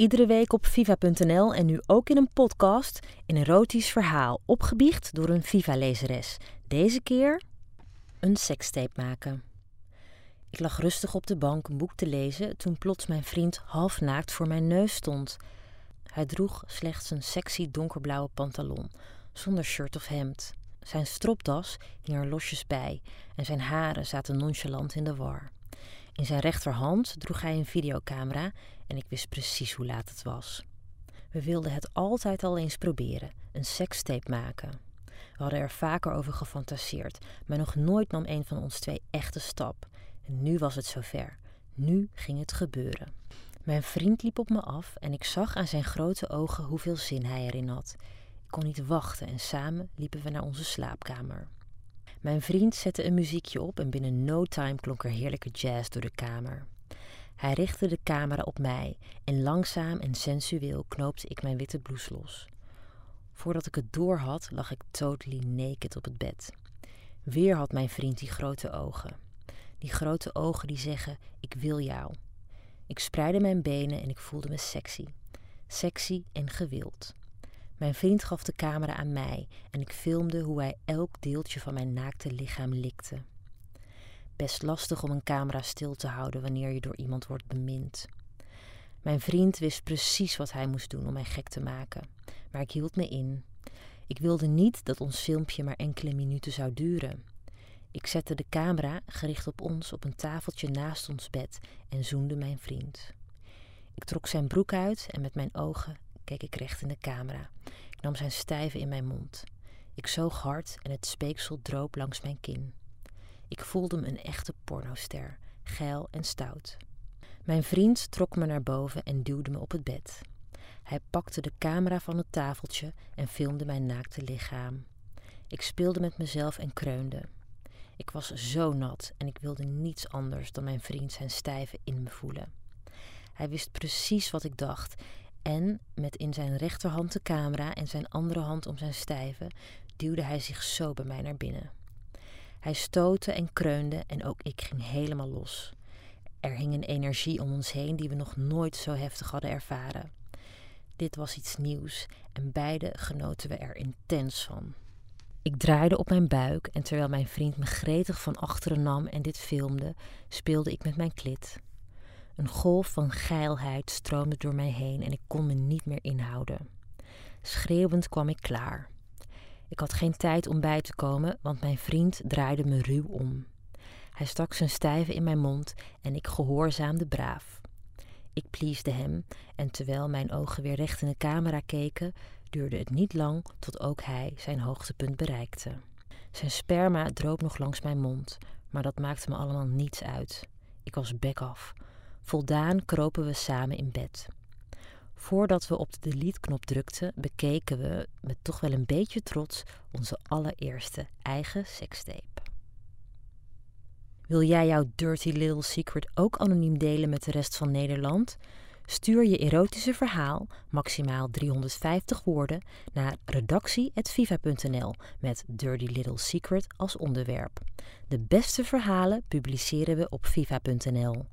Iedere week op viva.nl en nu ook in een podcast een erotisch verhaal opgebiecht door een Viva-lezeres. Deze keer een sekstape maken. Ik lag rustig op de bank een boek te lezen toen plots mijn vriend halfnaakt voor mijn neus stond. Hij droeg slechts een sexy donkerblauwe pantalon, zonder shirt of hemd. Zijn stropdas hing er losjes bij en zijn haren zaten nonchalant in de war. In zijn rechterhand droeg hij een videocamera en ik wist precies hoe laat het was. We wilden het altijd al eens proberen, een sekstape maken. We hadden er vaker over gefantaseerd, maar nog nooit nam een van ons twee echte stap. En nu was het zover. Nu ging het gebeuren. Mijn vriend liep op me af en ik zag aan zijn grote ogen hoeveel zin hij erin had. Ik kon niet wachten en samen liepen we naar onze slaapkamer. Mijn vriend zette een muziekje op en binnen no time klonk er heerlijke jazz door de kamer. Hij richtte de camera op mij en langzaam en sensueel knoopte ik mijn witte blouse los. Voordat ik het door had, lag ik totally naked op het bed. Weer had mijn vriend die grote ogen. Die grote ogen die zeggen: Ik wil jou. Ik spreidde mijn benen en ik voelde me sexy. Sexy en gewild. Mijn vriend gaf de camera aan mij en ik filmde hoe hij elk deeltje van mijn naakte lichaam likte. Best lastig om een camera stil te houden wanneer je door iemand wordt bemind. Mijn vriend wist precies wat hij moest doen om mij gek te maken, maar ik hield me in. Ik wilde niet dat ons filmpje maar enkele minuten zou duren. Ik zette de camera, gericht op ons, op een tafeltje naast ons bed en zoende mijn vriend. Ik trok zijn broek uit en met mijn ogen keek ik recht in de camera. Ik nam zijn stijve in mijn mond. Ik zoog hard en het speeksel droop langs mijn kin. Ik voelde me een echte pornoster, geil en stout. Mijn vriend trok me naar boven en duwde me op het bed. Hij pakte de camera van het tafeltje en filmde mijn naakte lichaam. Ik speelde met mezelf en kreunde. Ik was zo nat en ik wilde niets anders dan mijn vriend zijn stijve in me voelen. Hij wist precies wat ik dacht en met in zijn rechterhand de camera en zijn andere hand om zijn stijve duwde hij zich zo bij mij naar binnen. Hij stootte en kreunde en ook ik ging helemaal los. Er hing een energie om ons heen die we nog nooit zo heftig hadden ervaren. Dit was iets nieuws en beide genoten we er intens van. Ik draaide op mijn buik en terwijl mijn vriend me gretig van achteren nam en dit filmde, speelde ik met mijn klit. Een golf van geilheid stroomde door mij heen en ik kon me niet meer inhouden. Schreeuwend kwam ik klaar. Ik had geen tijd om bij te komen, want mijn vriend draaide me ruw om. Hij stak zijn stijve in mijn mond en ik gehoorzaamde braaf. Ik pleasde hem en terwijl mijn ogen weer recht in de camera keken, duurde het niet lang tot ook hij zijn hoogtepunt bereikte. Zijn sperma droop nog langs mijn mond, maar dat maakte me allemaal niets uit. Ik was bek af. Voldaan kropen we samen in bed. Voordat we op de delete-knop drukten, bekeken we met toch wel een beetje trots onze allereerste eigen sekstape. Wil jij jouw dirty little secret ook anoniem delen met de rest van Nederland? Stuur je erotische verhaal, maximaal 350 woorden, naar redactie.viva.nl met Dirty Little Secret als onderwerp. De beste verhalen publiceren we op viva.nl.